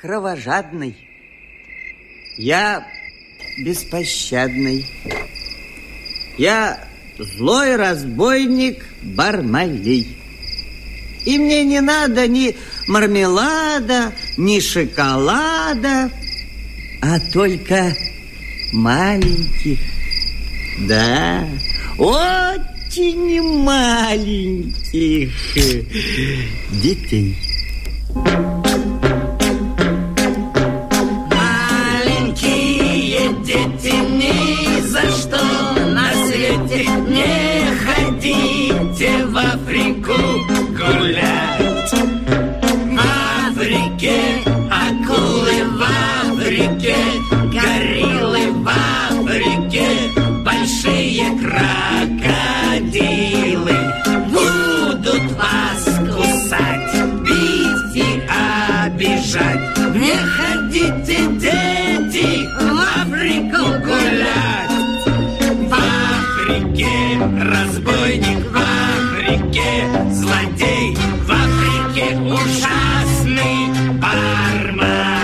кровожадный. Я беспощадный. Я злой разбойник Бармалей. И мне не надо ни мармелада, ни шоколада, а только маленьких, да, очень маленьких детей. Маленькие дети ни за что на свете не ходите в Африку гулять. В Африке акулы, в Африке гориллы, в Африке большие крокодилы разбойник, в Африке злодей, в Африке ужасный бармалей.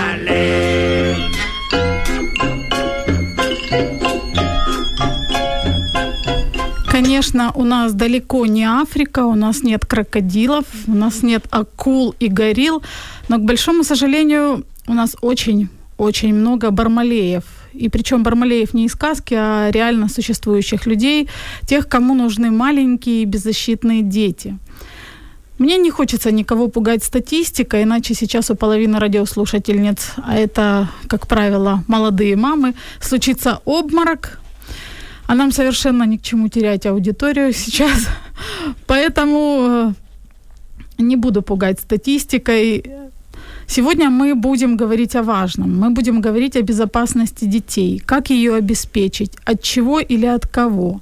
Конечно, у нас далеко не Африка, у нас нет крокодилов, у нас нет акул и горилл, но, к большому сожалению, у нас очень-очень много бармалеев. И причем бармалеев не из сказки, а реально существующих людей, тех, кому нужны маленькие беззащитные дети. Мне не хочется никого пугать статистикой, иначе сейчас у половины радиослушательниц, а это, как правило, молодые мамы, случится обморок, а нам совершенно ни к чему терять аудиторию сейчас. Поэтому э, не буду пугать статистикой. Сегодня мы будем говорить о важном. Мы будем говорить о безопасности детей. Как ее обеспечить? От чего или от кого?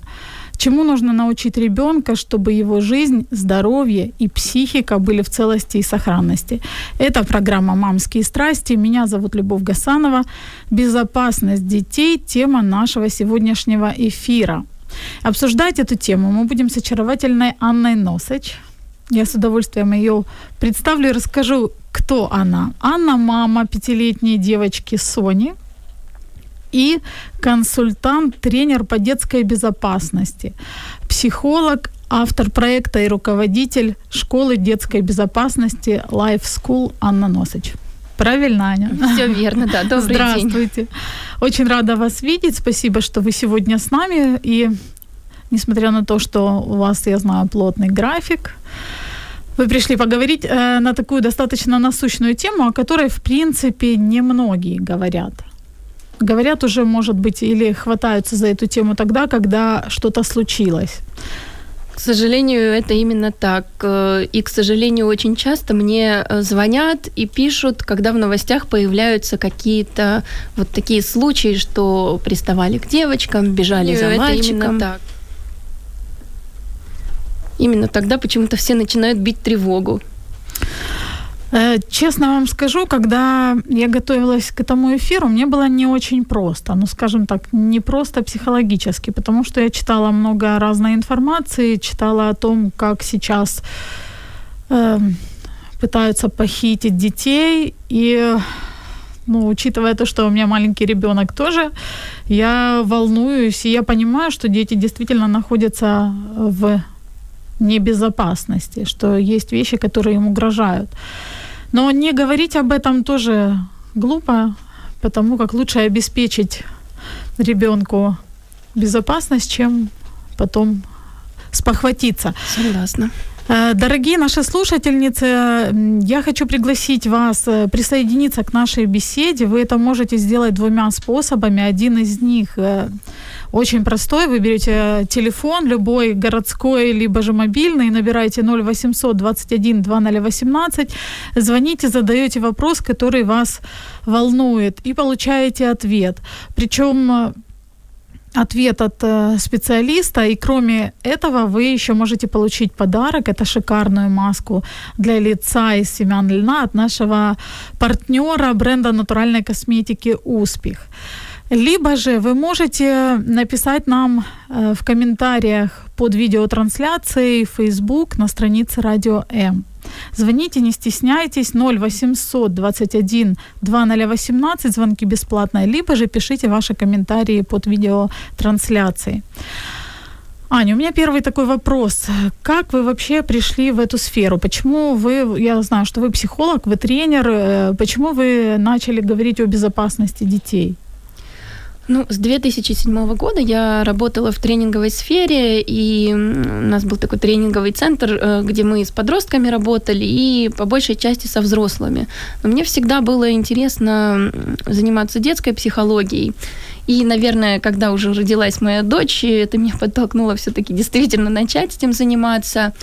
Чему нужно научить ребенка, чтобы его жизнь, здоровье и психика были в целости и сохранности? Это программа «Мамские страсти». Меня зовут Любовь Гасанова. Безопасность детей – тема нашего сегодняшнего эфира. Обсуждать эту тему мы будем с очаровательной Анной Носач. Я с удовольствием ее представлю и расскажу, кто она. Анна – мама пятилетней девочки Сони – и консультант, тренер по детской безопасности, психолог, автор проекта и руководитель школы детской безопасности Life School Анна Носыч. Правильно, Аня? Все верно, да. Добрый Здравствуйте. день. Очень рада вас видеть. Спасибо, что вы сегодня с нами. И несмотря на то, что у вас, я знаю, плотный график, вы пришли поговорить э, на такую достаточно насущную тему, о которой, в принципе, немногие говорят говорят уже, может быть, или хватаются за эту тему тогда, когда что-то случилось. К сожалению, это именно так. Э, И, к сожалению, очень часто мне э, звонят и пишут, когда в новостях появляются какие-то вот такие случаи, что приставали к девочкам, бежали за это мальчиком. именно так. Именно тогда почему-то все начинают бить тревогу. Э, Честно вам скажу, когда я готовилась к этому эфиру, мне было не очень просто, ну, скажем так, не просто психологически, потому что я читала много разной информации, читала о том, как сейчас э, пытаются похитить детей, и ну, учитывая то, что у меня маленький ребенок тоже, я волнуюсь, и я понимаю, что дети действительно находятся в небезопасности, что есть вещи, которые им угрожают. Но не говорить об этом тоже глупо, потому как лучше обеспечить ребенку безопасность, чем потом спохватиться. Согласна. Э, Дорогие наши слушательницы, я хочу пригласить вас э, присоединиться к нашей беседе. Вы это можете сделать двумя способами. Один из них э, очень простой. Вы берете телефон, любой городской, либо же мобильный, набираете 0800 21 2018, звоните, задаете вопрос, который вас волнует, и получаете ответ. Причем ответ от э, специалиста, и кроме этого вы еще можете получить подарок, это шикарную маску для лица из семян льна от нашего партнера бренда натуральной косметики «Успех». Либо же вы можете написать нам э, в комментариях под видеотрансляцией Facebook на странице Радио М. Звоните, не стесняйтесь, 0800 21 2018, звонки бесплатные, либо же пишите ваши комментарии под видеотрансляцией. Аня, у меня первый такой вопрос. Как вы вообще пришли в эту сферу? Почему вы, я знаю, что вы психолог, вы тренер, э, почему вы начали говорить о безопасности детей? Ну, с 2007 года я работала в тренинговой сфере, и у нас был такой тренинговый центр, э, где мы с подростками работали и по большей части со взрослыми. Но мне всегда было интересно заниматься детской психологией. И, наверное, когда уже родилась моя дочь, это меня подтолкнуло все-таки действительно начать этим заниматься.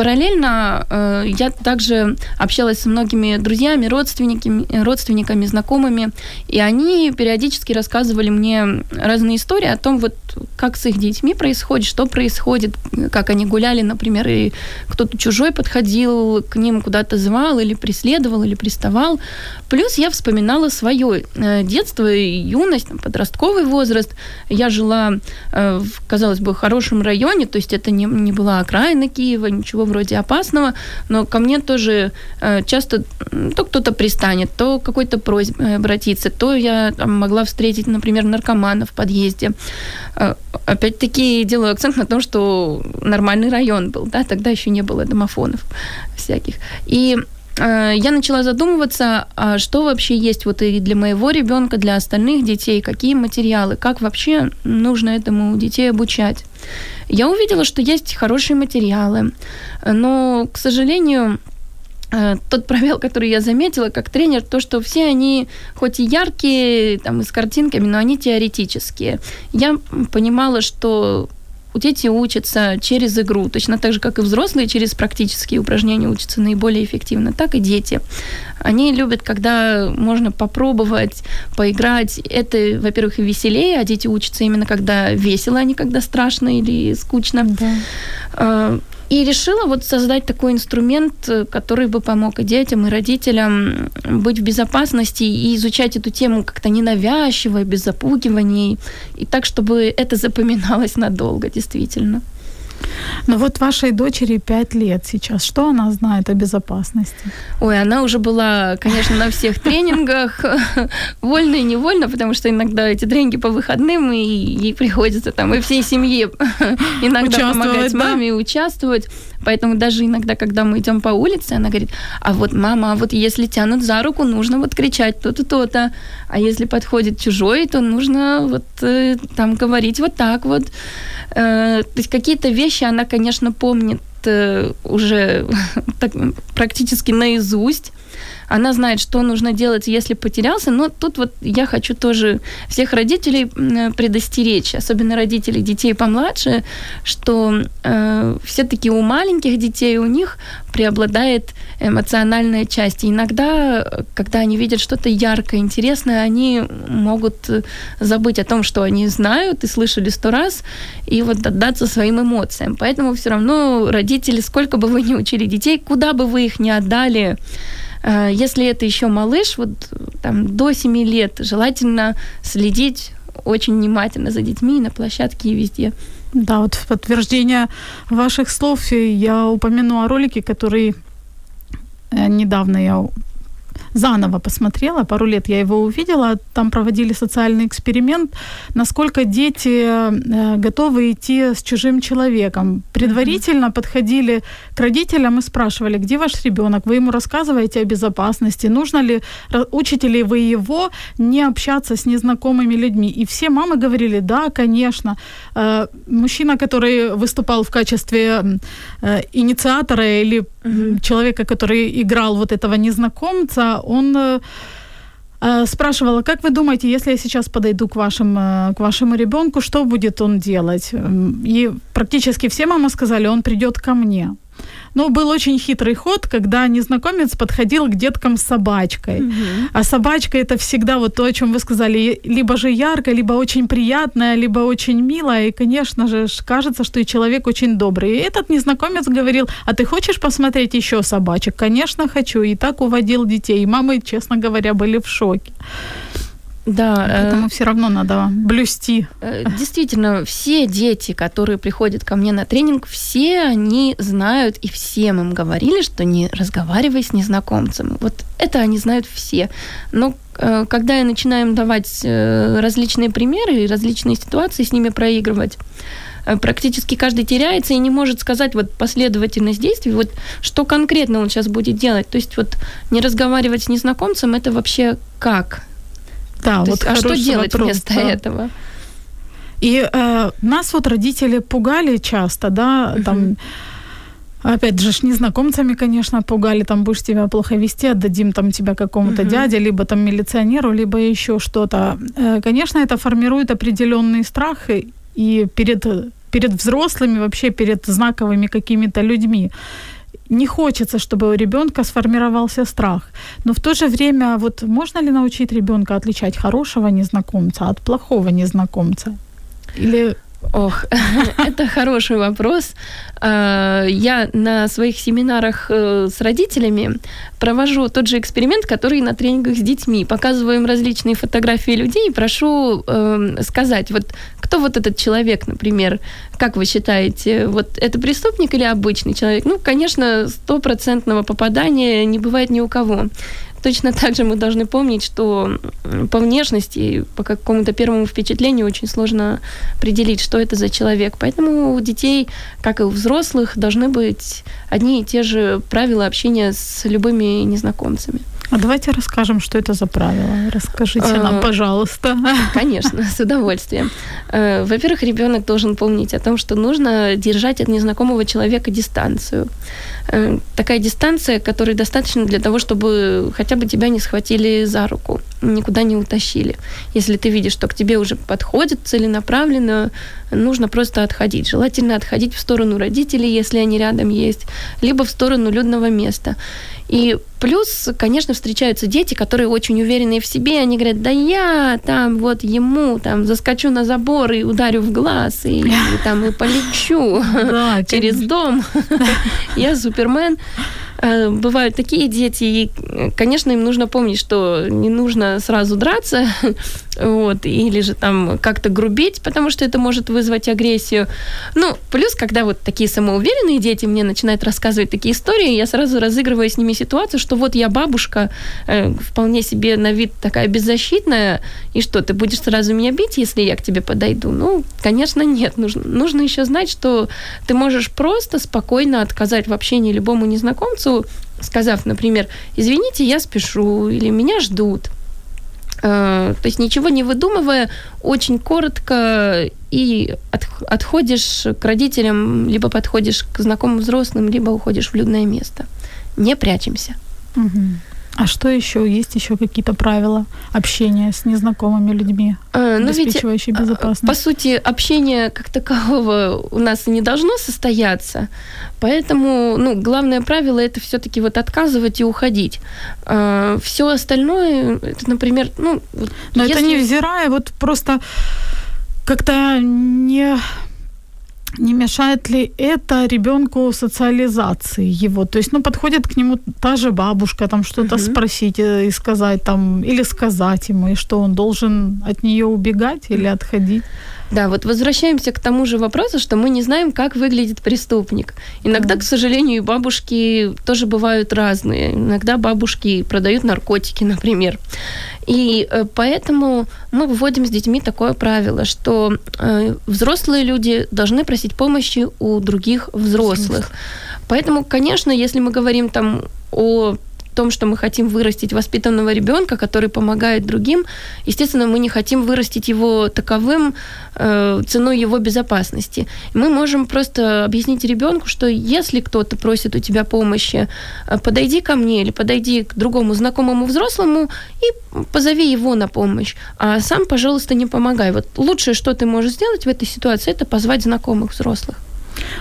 Параллельно э, я также общалась со многими друзьями, родственниками, родственниками, знакомыми, и они периодически рассказывали мне разные истории о том, вот как с их детьми происходит, что происходит, как они гуляли, например, и кто-то чужой подходил к ним, куда-то звал или преследовал, или приставал. Плюс я вспоминала свое э, детство и юность, подростковый возраст. Я жила э, в, казалось бы, хорошем районе, то есть это не, не была окраина Киева, ничего вроде опасного, но ко мне тоже э, часто то кто-то пристанет, то какой-то просьбой обратиться, то я там, могла встретить, например, наркомана в подъезде. Э, опять-таки делаю акцент на том, что нормальный район был, да, тогда еще не было домофонов всяких. И я начала задумываться, а что вообще есть вот и для моего ребенка, для остальных детей, какие материалы, как вообще нужно этому детей обучать. Я увидела, что есть хорошие материалы, но, к сожалению, Э, тот пробел, который я заметила как тренер, то, что все они, хоть и яркие, там, и с картинками, но они теоретические. Я понимала, что дети учатся через игру, точно так же, как и взрослые через практические упражнения учатся наиболее эффективно, так и дети. Они любят, когда можно попробовать, поиграть. Это, во-первых, и веселее, а дети учатся именно когда весело, а не когда страшно или скучно. Да. И решила вот создать такой инструмент, э, который бы помог и детям, и родителям быть в безопасности и изучать эту тему как-то ненавязчиво, без запугиваний, и так, чтобы это запоминалось надолго, действительно. Ну вот вашей дочери 5 лет сейчас. Что она знает о безопасности? Ой, она уже была, конечно, на всех тренингах, вольно и невольно, потому что иногда эти тренинги по выходным, и ей приходится там и всей семье иногда помогать маме и участвовать. Поэтому даже иногда, когда мы идем по улице, она говорит, а вот мама, а вот если тянут за руку, нужно вот кричать то-то, то-то. А если подходит чужой, то нужно вот э, там говорить вот так вот. Э, то есть какие-то вещи она, конечно, помнит э, уже так, практически наизусть она знает, что нужно делать, если потерялся, но тут вот я хочу тоже всех родителей предостеречь, особенно родителей детей помладше, что э, все-таки у маленьких детей у них преобладает эмоциональная часть. И иногда, когда они видят что-то яркое, интересное, они могут забыть о том, что они знают и слышали сто раз, и вот отдаться своим эмоциям. Поэтому все равно родители, сколько бы вы ни учили детей, куда бы вы их ни отдали, Э, если это еще малыш, вот там до 7 лет, желательно следить очень внимательно за детьми на площадке и везде. Да, вот в подтверждение ваших слов я упомяну о ролике, который э, недавно я заново посмотрела, пару лет я его увидела, там проводили социальный эксперимент, насколько дети э, готовы идти с чужим человеком. Предварительно mm-hmm. подходили к родителям и спрашивали, где ваш ребенок, вы ему рассказываете о безопасности, нужно ли, учите ли вы его не общаться с незнакомыми людьми. И все мамы говорили, да, конечно. Э, мужчина, который выступал в качестве э, инициатора или mm-hmm. человека, который играл вот этого незнакомца, он э, э, спрашивала, как вы думаете, если я сейчас подойду к, вашим, э, к вашему ребенку, что будет он делать? И практически все мамы сказали, он придет ко мне. Но был очень хитрый ход, когда незнакомец подходил к деткам с собачкой. Угу. А собачка это всегда вот то, о чем вы сказали, либо же яркая, либо очень приятная, либо очень милая. И, конечно же, кажется, что и человек очень добрый. И этот незнакомец говорил, а ты хочешь посмотреть еще собачек? Конечно, хочу. И так уводил детей. И мамы, честно говоря, были в шоке. Да, э, Поэтому все равно надо блюсти. Э, Действительно, все дети, которые приходят ко мне на тренинг, все они знают, и всем им говорили, что не разговаривай с незнакомцем. Вот это они знают все. Но э, когда я начинаю им давать э, различные примеры и различные ситуации с ними проигрывать, э, практически каждый теряется и не может сказать вот последовательность действий, вот что конкретно он сейчас будет делать. То есть вот не разговаривать с незнакомцем, это вообще как? Да, То вот есть, а что делать вопрос, вместо да. этого? И э, нас вот родители пугали часто, да, там, опять же, незнакомцами, конечно, пугали, там, будешь себя плохо вести, отдадим там тебя какому-то Мгм. дяде, либо там милиционеру, либо еще что-то. Э, конечно, это формирует определенный страх и, и перед, перед взрослыми, вообще перед знаковыми какими-то людьми. Не хочется, чтобы у ребенка сформировался страх. Но в то же время, вот можно ли научить ребенка отличать хорошего незнакомца от плохого незнакомца? Или Ох, это хороший вопрос. А, Я на своих семинарах э, с родителями провожу тот же эксперимент, который на тренингах с детьми. Показываю им различные фотографии людей и прошу эм, сказать, вот кто вот этот человек, например, как вы считаете, вот это преступник или обычный человек? Ну, конечно, стопроцентного попадания не бывает ни у кого. Точно так же мы должны помнить, что по внешности, по какому-то первому впечатлению очень сложно определить, что это за человек. Поэтому у детей, как и у взрослых, должны быть одни и те же правила общения с любыми незнакомцами. А давайте расскажем, что это за правила. Расскажите нам, А, пожалуйста. Конечно, с удовольствием. Э, Во-первых, ребенок должен помнить о том, что нужно держать от незнакомого человека дистанцию. Э, Такая дистанция, которой достаточно для того, чтобы хотя бы тебя не схватили за руку, никуда не утащили. Если ты видишь, что к тебе уже подходит целенаправленно, нужно просто отходить. Желательно отходить в сторону родителей, если они рядом есть, либо в сторону людного места. И плюс, конечно, встречаются дети, которые очень уверенные в себе, они говорят, да я там вот ему там заскочу на забор и ударю в глаз, и, и там и полечу через дом. Я Супермен. Э, Бывают такие дети, и, конечно, им нужно помнить, что не нужно сразу драться, вот, или же там как-то грубить, потому что это может вызвать агрессию. Ну, плюс, когда вот такие самоуверенные дети мне начинают рассказывать такие истории, я сразу разыгрываю с ними ситуацию, что вот я бабушка, э, вполне себе на вид такая беззащитная, и что, ты будешь сразу меня бить, если я к тебе подойду? Ну, конечно, нет. Нужно, нужно еще знать, что ты можешь просто спокойно отказать в общении любому незнакомцу, сказав, например, извините, я спешу, или меня ждут. Э, То есть ничего не выдумывая, очень коротко и от- отходишь к родителям, либо подходишь к знакомым взрослым, либо уходишь в людное место. Не прячемся. Мгм. А что еще? Есть еще какие-то правила общения с незнакомыми людьми, Э, ведь, обеспечивающие э, безопасность? По сути, общение как такового у нас и не должно состояться, поэтому, ну, главное правило это все-таки вот отказывать и уходить. все остальное, это, например, ну, Но это если- невзирая, вот просто как-то не не мешает ли это ребенку социализации его? То есть, ну, подходит к нему та же бабушка, там что-то Мгм. спросить и сказать там, или сказать ему, и что он должен от нее убегать или отходить? Да, вот возвращаемся к тому же вопросу, что мы не знаем, как выглядит преступник. Иногда, к сожалению, и бабушки тоже бывают разные. Иногда бабушки продают наркотики, например. И э, поэтому мы выводим с детьми такое правило, что э, взрослые люди должны просить помощи у других взрослых. Поэтому, конечно, если мы говорим там о том, что мы хотим вырастить воспитанного ребенка, который помогает другим, естественно, мы не хотим вырастить его таковым э, ценой его безопасности. Мы можем просто объяснить ребенку, что если кто-то просит у тебя помощи, э, подойди ко мне или подойди к другому знакомому взрослому и позови его на помощь. А сам, пожалуйста, не помогай. Вот лучшее, что ты можешь сделать в этой ситуации, это позвать знакомых взрослых.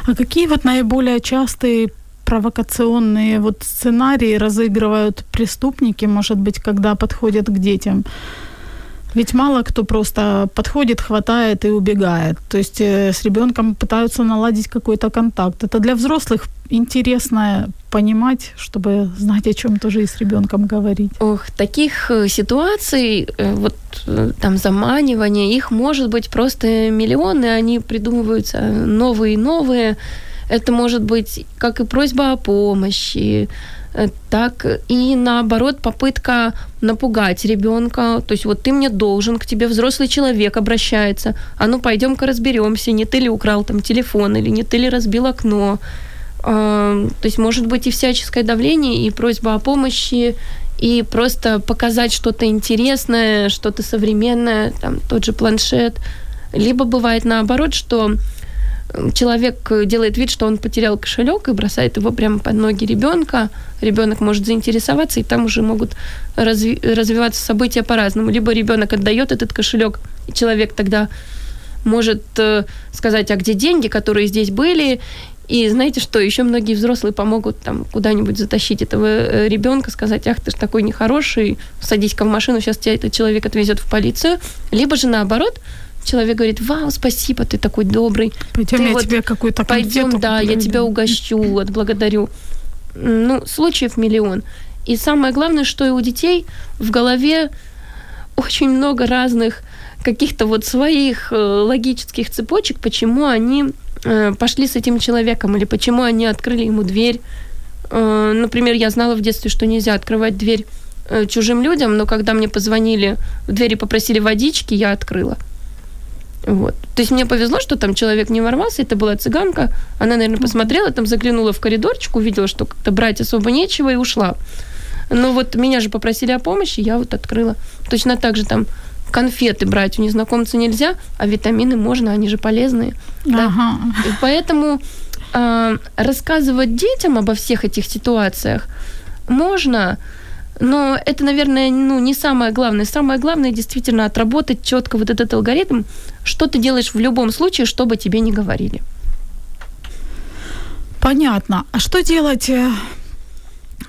А какие вот наиболее частые провокационные вот сценарии разыгрывают преступники, может быть, когда подходят к детям? Ведь мало кто просто подходит, хватает и убегает. То есть э, с ребенком пытаются наладить какой-то контакт. Это для взрослых интересное понимать, чтобы знать, о чем тоже и с ребенком говорить? Ох, таких э, ситуаций, э, вот там заманивания, их может быть просто миллионы, они придумываются новые и новые. Это может быть как и просьба о помощи, так и наоборот попытка напугать ребенка. То есть вот ты мне должен, к тебе взрослый человек обращается. А ну пойдем-ка разберемся, не ты ли украл там телефон или не ты ли разбил окно. То есть может быть и всяческое давление, и просьба о помощи, и просто показать что-то интересное, что-то современное, там тот же планшет. Либо бывает наоборот, что человек делает вид, что он потерял кошелек и бросает его прямо под ноги ребенка. Ребенок может заинтересоваться, и там уже могут разви- развиваться события по-разному. Либо ребенок отдает этот кошелек, и человек тогда может э, сказать, а где деньги, которые здесь были, и знаете что, еще многие взрослые помогут там куда-нибудь затащить этого э, ребенка, сказать, ах, ты ж такой нехороший, садись-ка в машину, сейчас тебя этот человек отвезет в полицию. Либо же наоборот, человек говорит, вау, спасибо, ты такой добрый. Пойдем, ты я вот тебе какую-то Пойдем, да, я тебя угощу, отблагодарю. Ну, случаев миллион. И самое главное, что и у детей в голове очень много разных каких-то вот своих э, логических цепочек, почему они Э, пошли с этим человеком, или почему они открыли ему дверь. Э, например, я знала в детстве, что нельзя открывать дверь чужим людям, но когда мне позвонили в двери попросили водички, я открыла. Вот. То есть мне повезло, что там человек не ворвался, это была цыганка. Она, наверное, посмотрела, там заглянула в коридорчик, увидела, что как-то брать особо нечего и ушла. Но вот меня же попросили о помощи, я вот открыла. Точно так же там конфеты брать у незнакомца нельзя, а витамины можно, они же полезные. Ага. Да? И поэтому э, рассказывать детям обо всех этих ситуациях можно, но это, наверное, ну, не самое главное. Самое главное действительно отработать четко вот этот алгоритм, что ты делаешь в любом случае, что бы тебе не говорили. Понятно. А что делать э,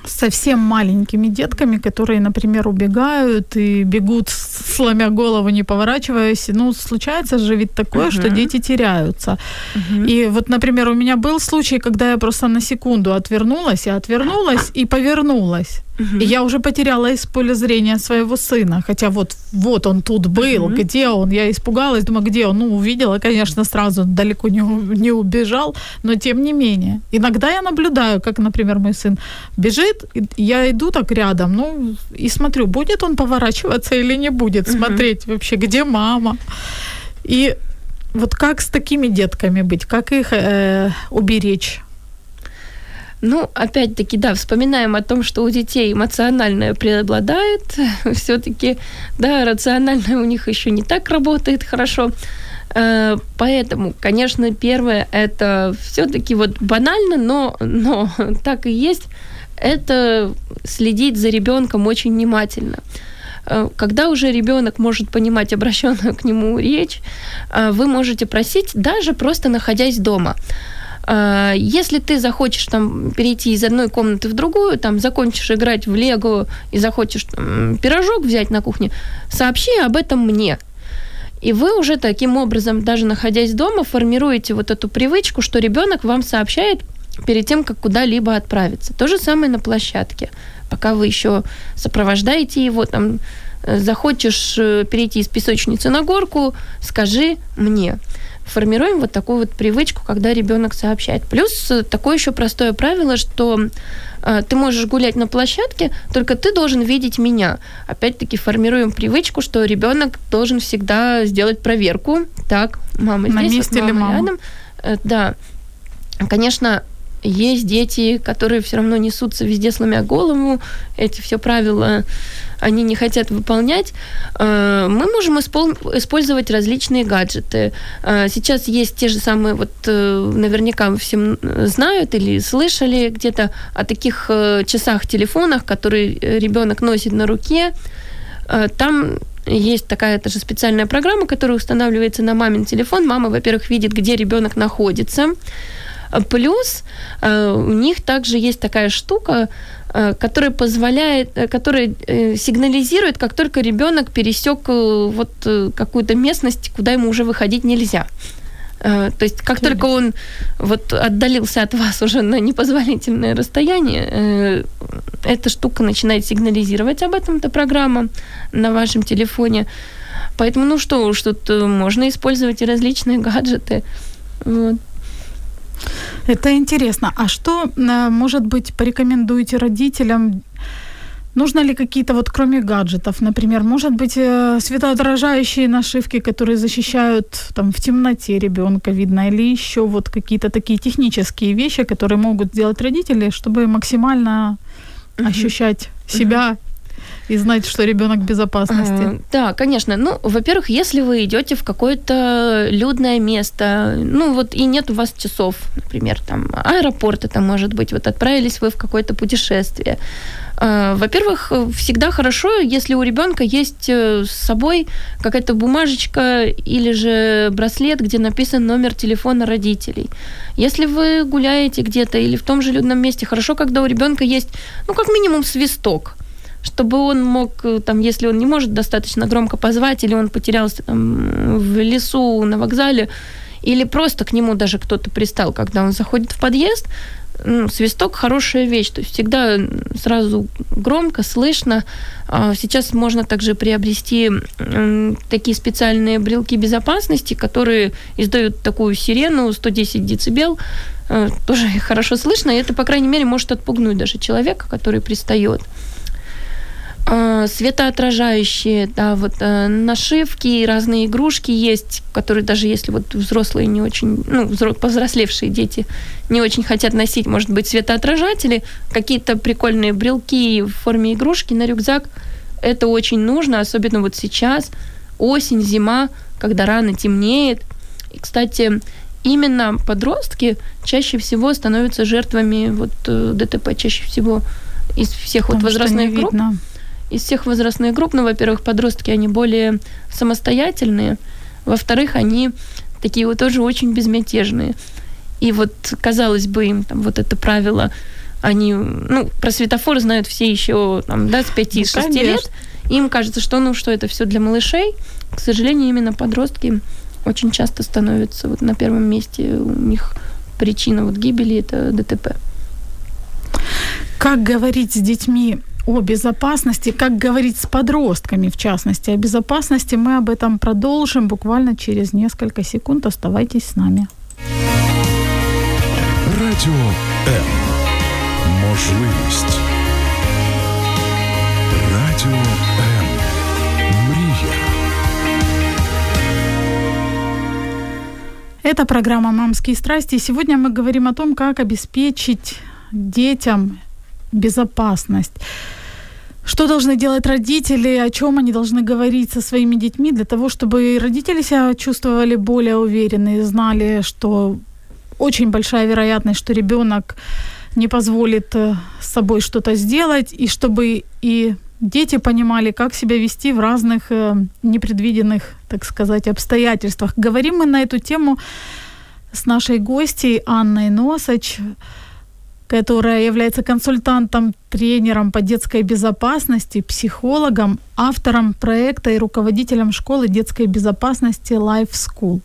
совсем маленькими детками, которые, например, убегают и бегут, сломя голову, не поворачиваясь. Ну, случается же ведь такое, uh-huh. что дети теряются. Uh-huh. И вот, например, у меня был случай, когда я просто на секунду отвернулась, и отвернулась, и повернулась. Угу. И я уже потеряла из поля зрения своего сына. Хотя вот, вот он тут был, угу. где он? Я испугалась, думаю, где он? Ну, увидела, конечно, сразу далеко не, не убежал, но тем не менее. Иногда я наблюдаю, как, например, мой сын бежит, я иду так рядом, ну, и смотрю, будет он поворачиваться или не будет, угу. смотреть вообще, где мама. И вот как с такими детками быть, как их э, уберечь? Ну, опять-таки, да, вспоминаем о том, что у детей эмоциональное преобладает. Все-таки, да, рациональное у них еще не так работает хорошо. Э, поэтому, конечно, первое это все-таки вот банально, но, но так и есть. Это следить за ребенком очень внимательно. Э, когда уже ребенок может понимать обращенную к нему речь, э, вы можете просить, даже просто находясь дома. А, если ты захочешь там перейти из одной комнаты в другую, там закончишь играть в Лего и захочешь там, пирожок взять на кухне, сообщи об этом мне. И вы уже таким образом, даже находясь дома, формируете вот эту привычку, что ребенок вам сообщает перед тем, как куда-либо отправиться. То же самое на площадке. Пока вы еще сопровождаете его, там, э, захочешь э, перейти из песочницы на горку, скажи мне формируем вот такую вот привычку, когда ребенок сообщает. Плюс э, такое еще простое правило, что э, ты можешь гулять на площадке, только ты должен видеть меня. Опять-таки формируем привычку, что ребенок должен всегда сделать проверку. Так, мама на здесь, месте вот, мама или мама? рядом. Э, да. Конечно, есть дети, которые все равно несутся везде, сломя голову. Эти все правила они не хотят выполнять. Э, мы можем использовать различные гаджеты. Э, сейчас есть те же самые, вот э, наверняка всем знают или слышали где-то о таких часах, телефонах, которые ребенок носит на руке. Там есть такая тоже специальная программа, которая устанавливается на мамин телефон. Мама, во-первых, видит, где ребенок находится. Плюс у них также есть такая штука, Э, который позволяет, э, который э, сигнализирует, как только ребенок пересек вот какую-то местность, куда ему уже выходить нельзя. Э, то есть как только он вот отдалился от вас уже на непозволительное расстояние, э, эта штука начинает сигнализировать об этом, эта программа на вашем телефоне. Поэтому, ну что тут можно использовать и различные гаджеты. Вот. Это интересно. А что, может быть, порекомендуете родителям? Нужно ли какие-то вот кроме гаджетов, например, может быть э, светоотражающие нашивки, которые защищают там в темноте ребенка видно, или еще вот какие-то такие технические вещи, которые могут сделать родители, чтобы максимально ощущать себя и знать, что ребенок в безопасности. Да, конечно. Ну, во-первых, если вы идете в какое-то людное место, ну вот и нет у вас часов, например, там аэропорт это может быть, вот отправились вы в какое-то путешествие, Э, во-первых, всегда хорошо, если у ребенка есть э, с собой какая-то бумажечка или же браслет, где написан номер телефона родителей. Если вы гуляете где-то или в том же людном месте, хорошо, когда у ребенка есть, ну, как минимум, свисток чтобы он мог, э, там, если он не может достаточно громко позвать, или он потерялся там, в лесу на вокзале, или просто к нему даже кто-то пристал, когда он заходит в подъезд, ну, свисток хорошая вещь, то есть всегда сразу громко, слышно. А сейчас можно также приобрести такие специальные брелки безопасности, которые издают такую сирену 110 децибел, э, тоже хорошо слышно, и это, по крайней мере, может отпугнуть даже человека, который пристает. А, светоотражающие, да, вот э, нашивки, разные игрушки есть, которые даже если вот взрослые не очень, ну, повзрослевшие дети не очень хотят носить, может быть, светоотражатели, какие-то прикольные брелки в форме игрушки на рюкзак, это очень нужно, особенно вот сейчас, осень, зима, когда рано темнеет. И, кстати, именно подростки чаще всего становятся жертвами вот э, ДТП, чаще всего из всех Потому вот возрастных групп. Видно из всех возрастных групп, ну, во-первых, подростки, они более самостоятельные, во-вторых, они такие вот тоже очень безмятежные. И вот, казалось бы, им там вот это правило, они, ну, про светофор знают все еще, там, да, с 5-6 ну, лет. Им кажется, что, ну, что это все для малышей. К сожалению, именно подростки очень часто становятся вот на первом месте. У них причина вот гибели – это ДТП. Как говорить с детьми о безопасности, как говорить с подростками, в частности, о безопасности, мы об этом продолжим буквально через несколько секунд. Оставайтесь с нами. Радіо М. Можливість. Радіо М. Мрія. Это программа «Мамские страсти». Сегодня мы говорим о том, как обеспечить детям безопасность. Что должны делать родители, о чем они должны говорить со своими детьми для того, чтобы родители себя чувствовали более уверенно знали, что очень большая вероятность, что ребенок не позволит э, с собой что-то сделать, и чтобы и дети понимали, как себя вести в разных э, непредвиденных, так сказать, обстоятельствах. Говорим мы на эту тему с нашей гостьей Анной Носач, которая является консультантом, тренером по детской безопасности, психологом, автором проекта и руководителем школы детской безопасности Life School.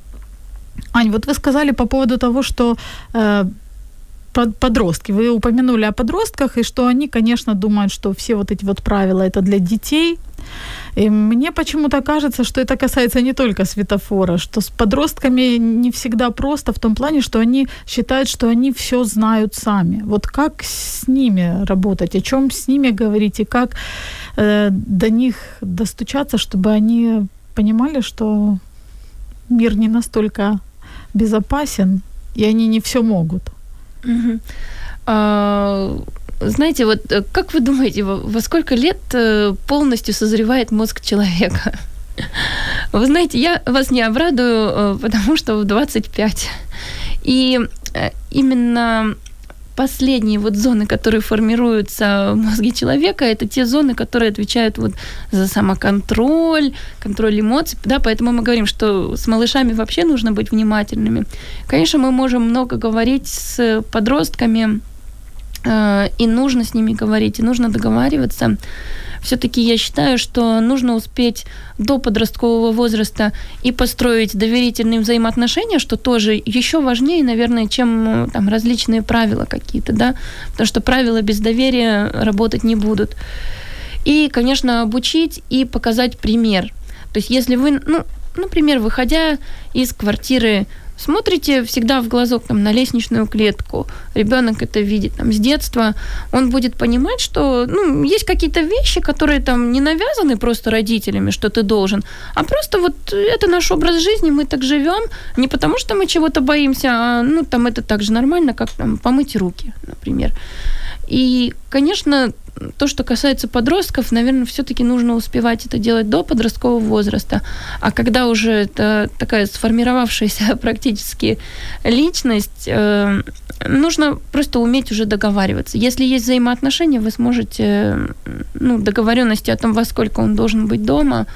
Ань, вот вы сказали по поводу того, что э, подростки, вы упомянули о подростках, и что они, конечно, думают, что все вот эти вот правила это для детей, и мне почему-то кажется, что это касается не только светофора, что с подростками не всегда просто в том плане, что они считают, что они все знают сами. Вот как с ними работать, о чем с ними говорить и как э, до них достучаться, чтобы они понимали, что мир не настолько безопасен, и они не все могут. Mm-hmm. Uh знаете, вот э, как вы думаете, во сколько лет э, полностью созревает мозг человека? Вы знаете, я вас не обрадую, э, потому что в 25. И именно последние вот зоны, которые формируются в мозге человека, это те зоны, которые отвечают вот за самоконтроль, контроль эмоций, да, поэтому мы говорим, что с малышами вообще нужно быть внимательными. Конечно, мы можем много говорить с подростками, и нужно с ними говорить, и нужно договариваться. Все-таки я считаю, что нужно успеть до подросткового возраста и построить доверительные взаимоотношения, что тоже еще важнее, наверное, чем э, там различные правила какие-то, да, потому что правила без доверия работать не будут. И, конечно, обучить и показать пример. То есть, если вы, ну, например, выходя из квартиры смотрите всегда в глазок там, на лестничную клетку, ребенок это видит там, с детства, он будет понимать, что ну, есть какие-то вещи, которые там не навязаны просто родителями, что ты должен, а просто вот это наш образ жизни, мы так живем, не потому что мы чего-то боимся, а ну, там это так же нормально, как там, помыть руки, например. И, конечно, то, что касается подростков, наверное, все-таки нужно успевать это делать до подросткового возраста. А когда уже это такая сформировавшаяся практически личность, э, нужно просто уметь уже договариваться. Если есть взаимоотношения, вы сможете, ну, договоренности о том, во сколько он должен быть дома,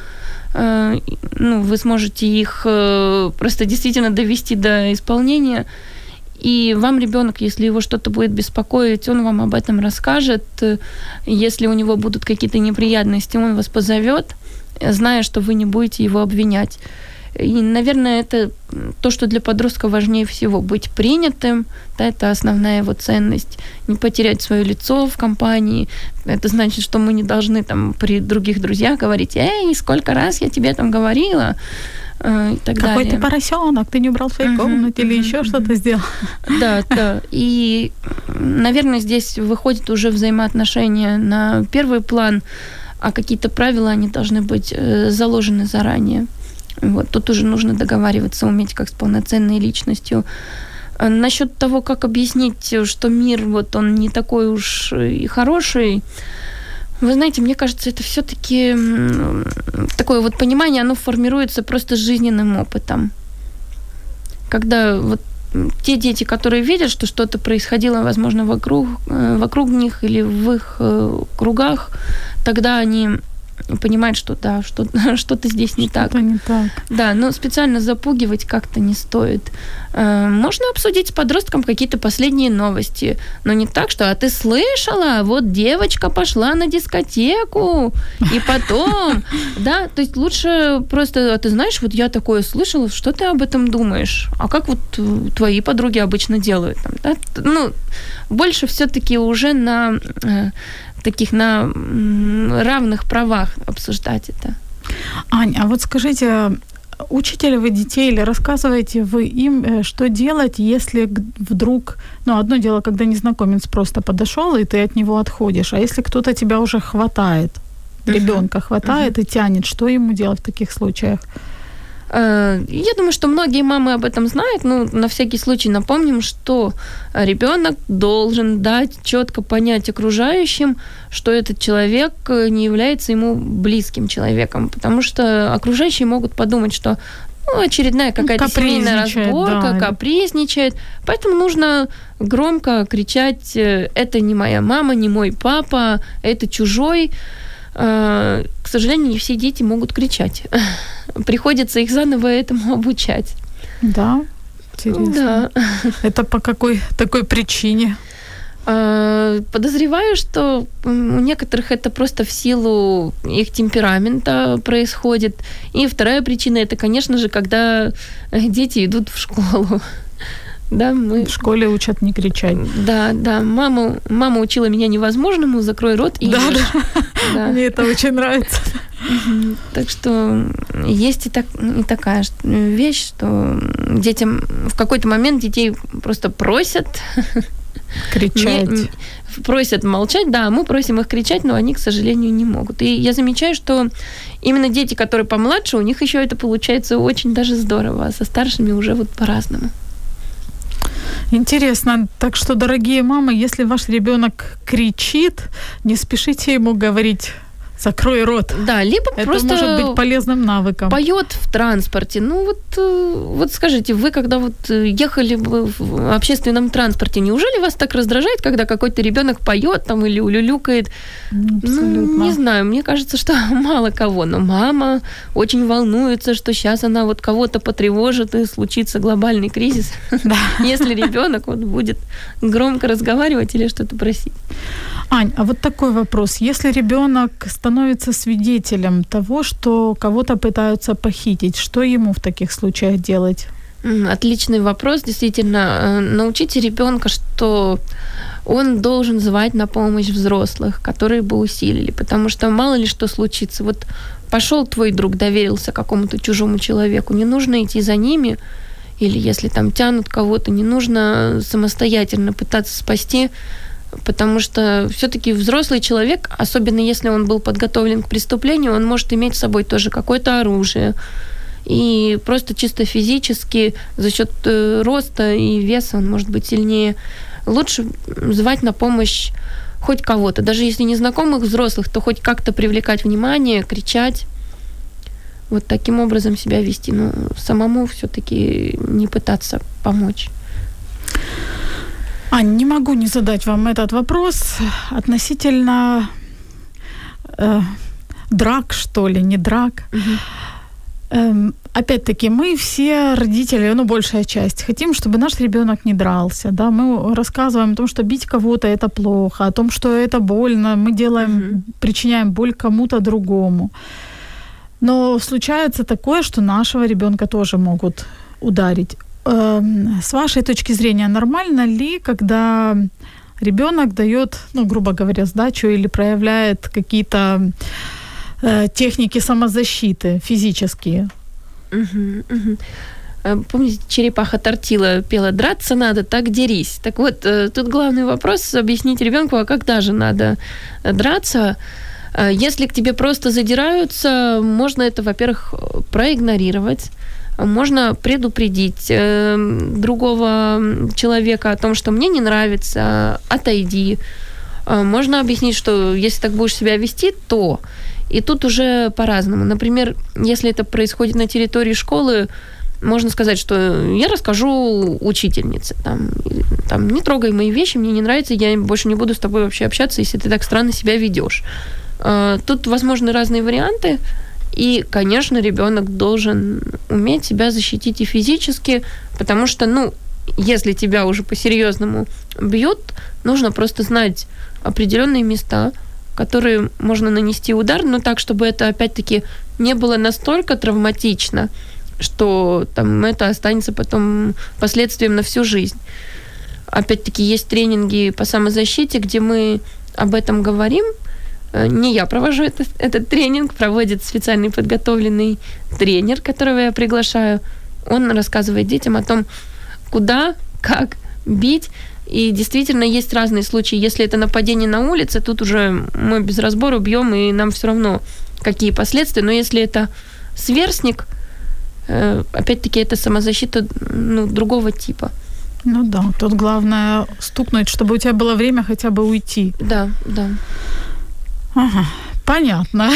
э, ну, вы сможете их э, просто действительно довести до исполнения и вам ребенок, если его что-то будет беспокоить, он вам об этом расскажет. Если у него будут какие-то неприятности, он вас позовет, зная, что вы не будете его обвинять. И, наверное, это то, что для подростка важнее всего. Быть принятым, да, это основная его ценность. Не потерять свое лицо в компании. Это значит, что мы не должны там при других друзьях говорить, эй, сколько раз я тебе там говорила. Э, и так Какой далее. ты поросенок, ты не убрал в своей Мгм, комнате или мгм, еще мгм. что-то сделал. Да, да. И, наверное, здесь выходит уже взаимоотношения на первый план, а какие-то правила, они должны быть э, заложены заранее. Вот, тут уже нужно договариваться, уметь как с полноценной личностью. А Насчет того, как объяснить, что мир вот он не такой уж и хороший, вы знаете, мне кажется, это все-таки такое вот понимание, оно формируется просто жизненным опытом. Когда вот те дети, которые видят, что что-то происходило, возможно, вокруг, э, вокруг них или в их э, кругах, тогда они понимают, что да, что, что-то здесь не так. Что-то не так. Да, но специально запугивать как-то не стоит. Э, Можно обсудить с подростком какие-то последние новости, но не так, что «а ты слышала, вот девочка пошла на дискотеку, и потом...» Да, то есть лучше просто «а ты знаешь, вот я такое слышала, что ты об этом думаешь? А как вот э, твои подруги обычно делают?» да? Ну, больше все-таки уже на э, таких на равных правах обсуждать это. Ань, а вот скажите, учите ли вы детей или рассказываете вы им, э, что делать, если вдруг, ну, одно дело, когда незнакомец просто подошел, и ты от него отходишь, а если кто-то тебя уже хватает, ребенка хватает и тянет, что ему делать в таких случаях? Э, Я думаю, что многие мамы об этом знают, но на всякий случай напомним, что ребенок должен дать четко понять окружающим, что этот человек э, не является ему близким человеком, потому что окружающие могут подумать, что ну, очередная какая-то семейная разборка, да. капризничает. Поэтому нужно громко кричать э, «это не моя мама, не мой папа, это чужой». Э, К сожалению, не все дети могут кричать. Приходится их заново этому обучать. Да, интересно. Да. Это по какой такой причине? Э, Подозреваю, что у некоторых это просто в силу их темперамента происходит. И вторая причина это, конечно же, когда э, дети идут в школу. Да, мы... В школе учат не кричать. Да, да. Мама, мама учила меня невозможному, закрой рот и Да, ешь. Да. Мне это очень нравится. Так что есть и, так, и такая ш- вещь, что детям в какой-то момент детей просто просят Кричать. не- просят молчать, да, мы просим их кричать, но они, к сожалению, не могут. И я замечаю, что именно дети, которые помладше, у них еще это получается очень даже здорово, а со старшими уже вот по-разному. Интересно. Так что, дорогие мамы, если ваш ребенок кричит, не спешите ему говорить закрой рот. Да, либо Это просто может быть полезным навыком. поет в транспорте. Ну вот, э, вот скажите, вы когда вот э, ехали в общественном транспорте, неужели вас так раздражает, когда какой-то ребенок поет там или улюлюкает? Ну, Абсолютно. не знаю, мне кажется, что мало кого, но мама очень волнуется, что сейчас она вот кого-то потревожит и случится глобальный кризис, если ребенок вот будет громко разговаривать или что-то просить. Ань, а вот такой вопрос. Если ребенок становится свидетелем того, что кого-то пытаются похитить, что ему в таких случаях делать? Отличный вопрос, действительно. Э, научите ребенка, что он должен звать на помощь взрослых, которые бы усилили, потому что мало ли что случится. Вот пошел твой друг, доверился какому-то чужому человеку, не нужно идти за ними, или если там тянут кого-то, не нужно самостоятельно пытаться спасти, потому что все-таки взрослый человек, особенно если он был подготовлен к преступлению, он может иметь с собой тоже какое-то оружие, и просто чисто физически за счет э, роста и веса он может быть сильнее. Лучше звать на помощь хоть кого-то, даже если незнакомых взрослых, то хоть как-то привлекать внимание, кричать, вот таким образом себя вести, но самому все-таки не пытаться помочь. Ань, не могу не задать вам этот вопрос относительно э, драк, что ли, не драк. Угу. Эм, опять-таки, мы все родители, ну, большая часть, хотим, чтобы наш ребенок не дрался, да, мы рассказываем о том, что бить кого-то это плохо, о том, что это больно, мы делаем, mm-hmm. причиняем боль кому-то другому. Но случается такое, что нашего ребенка тоже могут ударить. Эм, с вашей точки зрения, нормально ли, когда ребенок дает, ну, грубо говоря, сдачу или проявляет какие-то Э, техники самозащиты физические. Угу. Помните, черепаха тортила пела «драться надо, так дерись». Так вот, э, тут главный вопрос – объяснить ребенку, а когда же надо драться. Если к тебе просто задираются, можно это, во-первых, проигнорировать, можно предупредить другого человека о том, что мне не нравится, отойди. Можно объяснить, что если так будешь себя вести, то и тут уже по-разному. Например, если это происходит на территории школы, можно сказать, что я расскажу учительнице, там, там, не трогай мои вещи, мне не нравится, я больше не буду с тобой вообще общаться, если ты так странно себя ведешь. А, тут возможны разные варианты, и, конечно, ребенок должен уметь себя защитить и физически, потому что, ну, если тебя уже по-серьезному бьют, нужно просто знать определенные места, которые можно нанести удар, но так, чтобы это опять-таки не было настолько травматично, что там это останется потом последствием на всю жизнь. Опять-таки есть тренинги по самозащите, где мы об этом говорим. Э, не я провожу этот, этот тренинг, проводит специальный подготовленный тренер, которого я приглашаю. Он рассказывает детям о том, куда, как бить, и действительно есть разные случаи. Если это нападение на улице, тут уже мы без разбора бьем, и нам все равно какие последствия. Но если это сверстник, э, опять-таки это самозащита ну, другого типа. Ну да, тут главное стукнуть, чтобы у тебя было время хотя бы уйти. Да, да. Ага, понятно.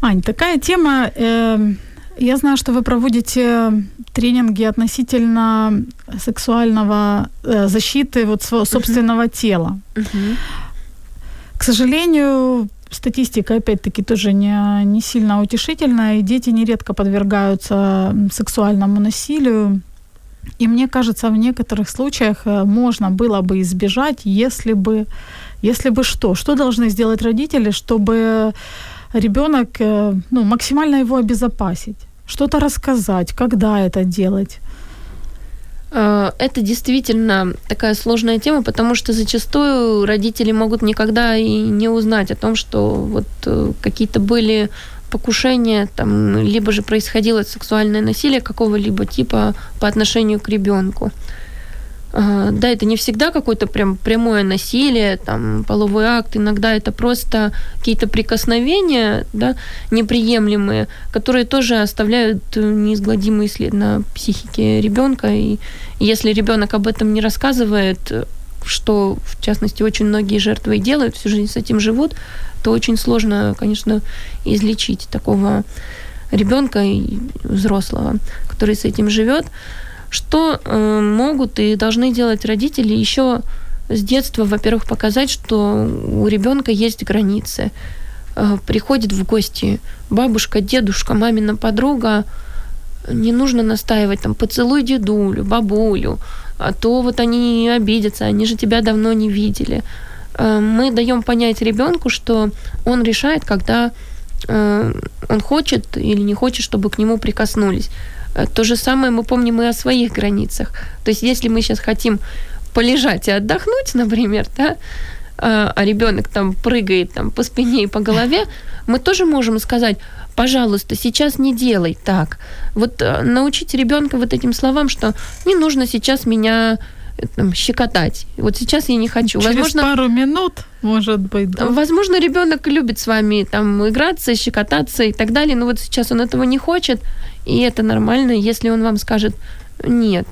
Ань, такая тема. Э, я знаю, что вы проводите тренинги относительно сексуального э, защиты вот своего собственного uh-huh. тела. Uh-huh. К сожалению, статистика, опять-таки, тоже не, не сильно утешительная, и дети нередко подвергаются сексуальному насилию. И мне кажется, в некоторых случаях э, можно было бы избежать, если бы, если бы что? Что должны сделать родители, чтобы ребенок э, ну, максимально его обезопасить? что-то рассказать, когда это делать? Э, это действительно такая сложная тема, потому что зачастую родители могут никогда и не узнать о том, что вот э, какие-то были покушения, там, либо же происходило сексуальное насилие какого-либо типа по отношению к ребенку. Да, это не всегда какое-то прям прямое насилие, там, половой акт, иногда это просто какие-то прикосновения, да, неприемлемые, которые тоже оставляют неизгладимый след на психике ребенка. И если ребенок об этом не рассказывает, что, в частности, очень многие жертвы и делают, всю жизнь с этим живут, то очень сложно, конечно, излечить такого ребенка и взрослого, который с этим живет. Что э, могут и должны делать родители еще с детства, во-первых, показать, что у ребенка есть границы. Э, приходит в гости бабушка, дедушка, мамина подруга, не нужно настаивать, там, поцелуй дедулю, бабулю, а то вот они обидятся, они же тебя давно не видели. Э, мы даем понять ребенку, что он решает, когда э, он хочет или не хочет, чтобы к нему прикоснулись. Э, то же самое мы помним и о своих границах. То есть если мы сейчас хотим полежать и отдохнуть, например, да, а ребенок там прыгает там, по спине и по голове, мы тоже можем сказать, пожалуйста, сейчас не делай так. Вот научить ребенка вот этим словам, что не нужно сейчас меня там, щекотать. Вот сейчас я не хочу. Через возможно, пару минут, может быть. Да? Возможно, ребенок любит с вами там играться, щекотаться и так далее, но вот сейчас он этого не хочет, и это нормально, если он вам скажет нет.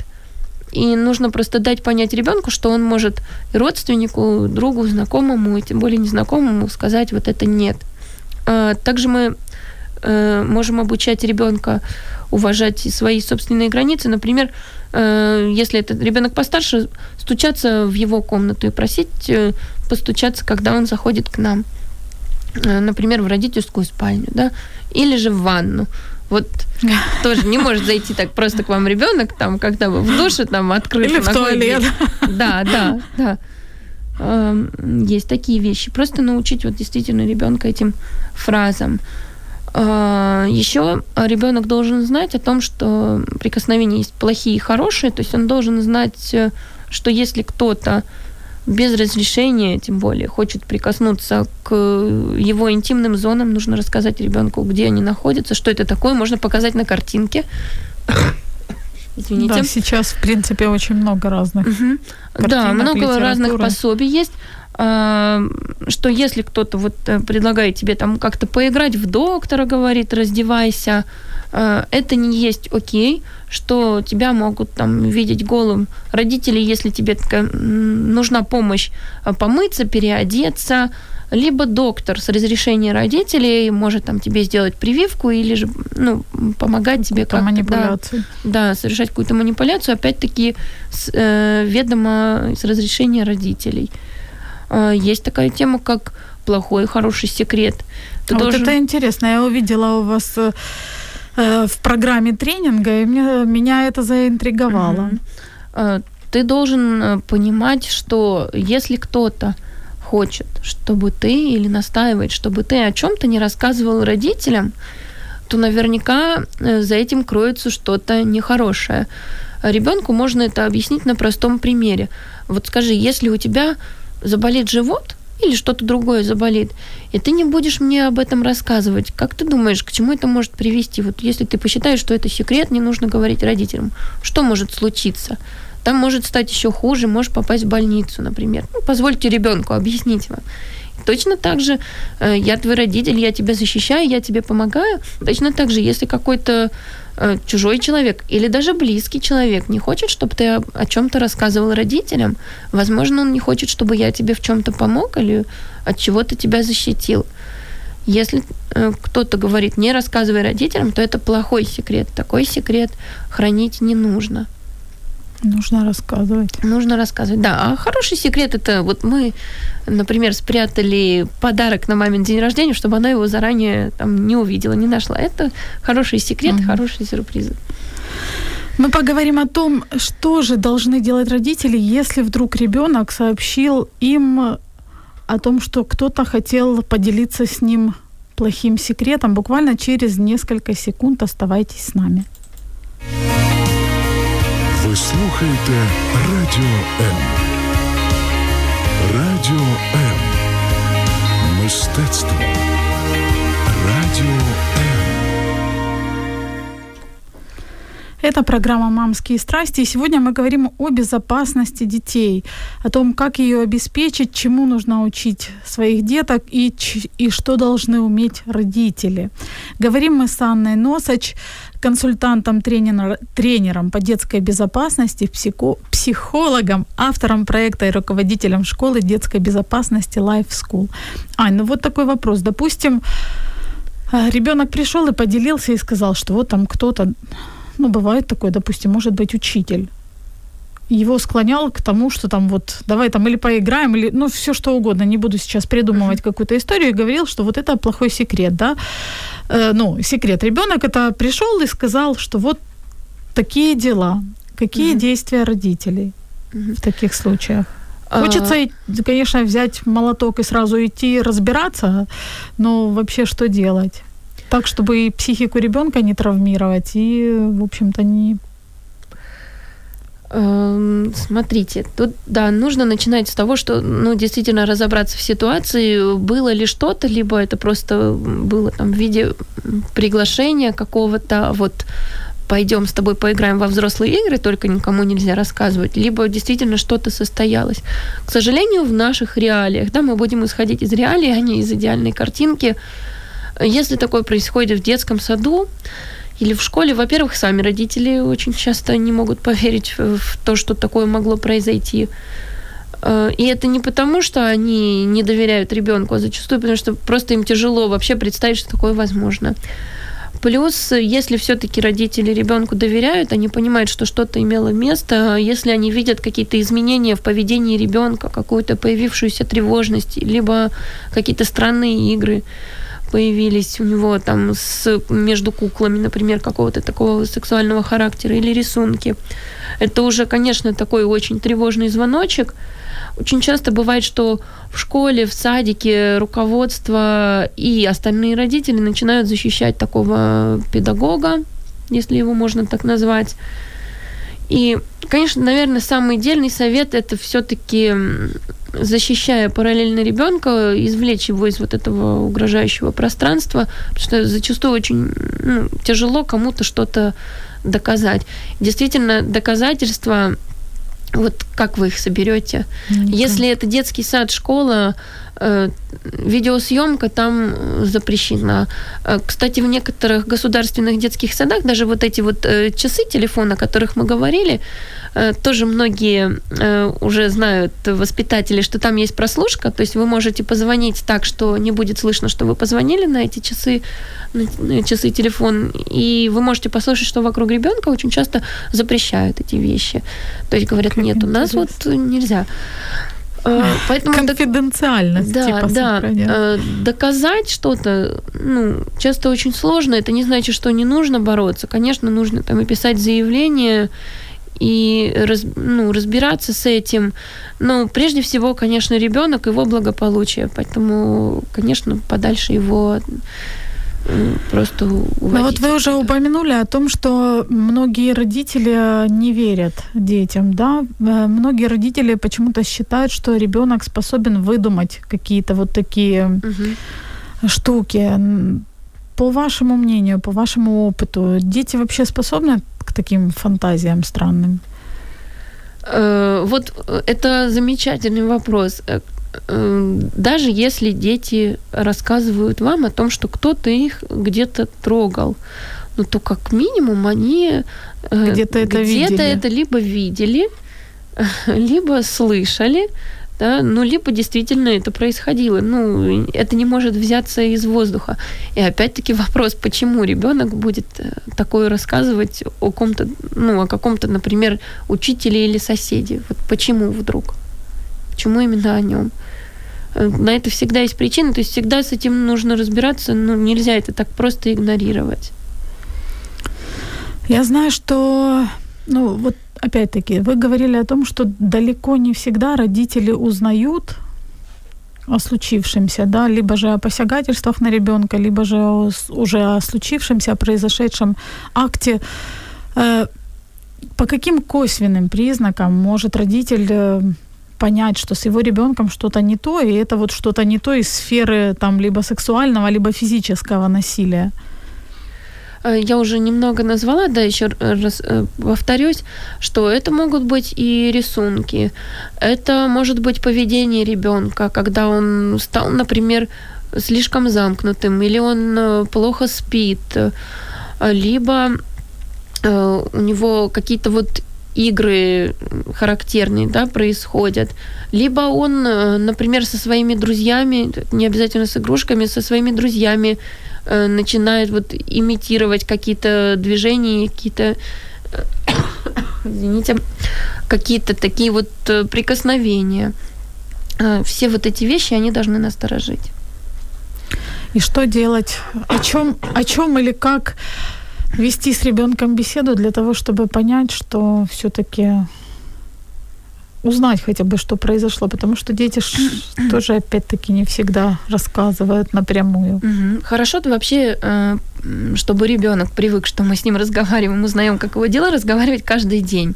И нужно просто дать понять ребенку, что он может родственнику, другу, знакомому, и тем более незнакомому сказать вот это нет. А, также мы э, можем обучать ребенка уважать свои собственные границы. Например, э, если это ребенок постарше, стучаться в его комнату и просить э, постучаться, когда он заходит к нам. Например, в родительскую спальню, да, или же в ванну. Вот тоже не может зайти так просто к вам ребенок, там, когда вы в душе там открыты. Или в туалет. Да, да, да. Эм, есть такие вещи. Просто научить вот действительно ребенка этим фразам. А, Еще ребенок должен знать о том, что прикосновения есть плохие и хорошие, то есть он должен знать, э, что если кто-то без разрешения, тем более, хочет прикоснуться к его интимным зонам, нужно рассказать ребенку, где они находятся, что это такое, можно показать на картинке. Извините. Да, сейчас, в принципе, очень много разных. Угу. Картинок, да, много разных пособий есть. А, что если кто-то вот э, предлагает тебе там как-то поиграть в доктора, говорит, раздевайся, а, это не есть окей, что тебя могут там видеть голым родители, если тебе нужна помощь а, помыться, переодеться, либо доктор с разрешения родителей может там тебе сделать прививку или же ну, помогать тебе как-то. Манипуляцию. Да, да, совершать какую-то манипуляцию, опять-таки с, э, ведомо с разрешения родителей. А, есть такая тема, как плохой и хороший секрет. Ты а должен... Вот это интересно. Я увидела у вас э, э, в программе тренинга, и мне, меня это заинтриговало. Mm-hmm. Ты должен э, понимать, что если кто-то хочет, чтобы ты или настаивает, чтобы ты о чем-то не рассказывал родителям, то наверняка за этим кроется что-то нехорошее. Ребенку можно это объяснить на простом примере. Вот скажи, если у тебя заболит живот или что-то другое заболит, и ты не будешь мне об этом рассказывать. Как ты думаешь, к чему это может привести? Вот если ты посчитаешь, что это секрет, не нужно говорить родителям. Что может случиться? Там может стать еще хуже, можешь попасть в больницу, например. Ну, позвольте ребенку объяснить вам. Точно так же э, я твой родитель, я тебя защищаю, я тебе помогаю. Точно так же, если какой-то э, чужой человек или даже близкий человек не хочет, чтобы ты о, о чем-то рассказывал родителям, возможно, он не хочет, чтобы я тебе в чем-то помог или от чего-то тебя защитил. Если э, кто-то говорит, не рассказывай родителям, то это плохой секрет. Такой секрет хранить не нужно. Нужно рассказывать. Нужно рассказывать, да. А хороший секрет это вот мы, например, спрятали подарок на мамин день рождения, чтобы она его заранее там не увидела, не нашла. Это хороший секрет, угу. хорошие сюрпризы. Мы поговорим о том, что же должны делать родители, если вдруг ребенок сообщил им о том, что кто-то хотел поделиться с ним плохим секретом. Буквально через несколько секунд оставайтесь с нами. Ви слухаєте Радіо М. Радіо М. Мистецтво. Радіо М. Это программа «Мамские страсти». И сегодня мы говорим о безопасности детей, о том, как ее обеспечить, чему нужно учить своих деток и, и что должны уметь родители. Говорим мы с Анной Носач, консультантом, тренер, тренером по детской безопасности, психо, психологом, автором проекта и руководителем школы детской безопасности Life School. Ань, ну вот такой вопрос. Допустим, э, ребенок пришел и поделился и сказал, что вот там кто-то, ну бывает такое, допустим, может быть учитель. его склонял к тому, что там вот давай там или поиграем, или ну все что угодно, не буду сейчас придумывать uh-huh. какую-то историю, и говорил, что вот это плохой секрет, да, э, ну секрет. Ребенок это пришел и сказал, что вот такие дела, какие uh-huh. действия родителей uh-huh. в таких случаях. Хочется, а... конечно, взять молоток и сразу идти разбираться, но вообще что делать? Так, чтобы и психику ребенка не травмировать, и, в общем-то, не Эм, смотрите, тут, да, нужно начинать с того, что, ну, действительно разобраться в ситуации, было ли что-то, либо это просто было там в виде приглашения какого-то, вот, пойдем с тобой поиграем во взрослые игры, только никому нельзя рассказывать, либо действительно что-то состоялось. К сожалению, в наших реалиях, да, мы будем исходить из реалий, а не из идеальной картинки. Если такое происходит в детском саду, или в школе, во-первых, сами родители очень часто не могут поверить в то, что такое могло произойти. Э, и это не потому, что они не доверяют ребенку, а зачастую потому, что просто им тяжело вообще представить, что такое возможно. Плюс, если все-таки родители ребенку доверяют, они понимают, что что-то имело место, если они видят какие-то изменения в поведении ребенка, какую-то появившуюся тревожность, либо какие-то странные игры, появились у него там с, между куклами, например, какого-то такого сексуального характера или рисунки. Это уже, конечно, такой очень тревожный звоночек. Очень часто бывает, что в школе, в садике руководство и остальные родители начинают защищать такого педагога, если его можно так назвать. И, конечно, наверное, самый дельный совет это все-таки защищая параллельно ребенка, извлечь его из вот этого угрожающего пространства, потому что зачастую очень ну, тяжело кому-то что-то доказать. Действительно, доказательства вот как вы их соберете? Никак. Если это детский сад, школа, видеосъемка там запрещена. Э, кстати, в некоторых государственных детских садах даже вот эти вот э, часы телефона, о которых мы говорили, Э, тоже многие э, уже знают воспитатели, что там есть прослушка, то есть вы можете позвонить так, что не будет слышно, что вы позвонили на эти часы, на часы телефон, и вы можете послушать, что вокруг ребенка очень часто запрещают эти вещи. То есть говорят, нет, у нас вот нельзя. Э, поэтому конфиденциальность. Да, типа, да. Доказать что-то, ну, часто очень сложно. Это не значит, что не нужно бороться. Конечно, нужно там и писать заявление и раз, ну, разбираться с этим. Но прежде всего, конечно, ребенок, его благополучие. Поэтому, конечно, подальше его просто уводить. Ну вот вы уже упомянули о том, что многие родители не верят детям, да? Э, многие родители почему-то считают, что ребенок способен выдумать какие-то вот такие угу. штуки. По вашему мнению, по вашему опыту, дети вообще способны к таким фантазиям странным? Э, вот э, это замечательный вопрос. Э, даже если дети рассказывают вам о том, что кто-то их где-то трогал, ну то как минимум они где-то это, где видели. это либо видели, либо слышали, да, ну, либо действительно это происходило. Ну, это не может взяться из воздуха. И опять-таки вопрос, почему ребенок будет э, такое рассказывать о ком-то, ну, о каком-то, например, учителе или соседе. Вот почему вдруг? Почему именно о нем? Э, на это всегда есть причина, то есть всегда с этим нужно разбираться, ну, нельзя это так просто игнорировать. Я знаю, что, ну, вот опять-таки, вы говорили о том, что далеко не всегда родители узнают о случившемся, да, либо же о посягательствах на ребенка, либо же о, уже о случившемся, о произошедшем акте. Э, по каким косвенным признакам может родитель э, понять, что с его ребенком что-то не то, и это вот что-то не то из сферы там либо сексуального, либо физического насилия? Э, я уже немного назвала, да, еще раз э, повторюсь, что это могут быть и рисунки, это может быть поведение ребенка, когда он стал, например, слишком замкнутым, или он э, плохо спит, либо у него какие-то вот игры характерные, да, происходят. Либо он, например, со своими друзьями, не обязательно с игрушками, со своими друзьями э, начинает вот имитировать какие-то движения, какие-то извините, какие-то такие вот э, прикосновения. Э, Все вот эти вещи, они должны насторожить. И что делать? О чем, о чем или как вести с ребенком беседу для того, чтобы понять, что все-таки узнать хотя бы, что произошло, потому что дети ж тоже опять-таки не всегда рассказывают напрямую. Хорошо то вообще, э, чтобы ребенок привык, что мы с ним разговариваем, узнаем, как его дела, разговаривать каждый день.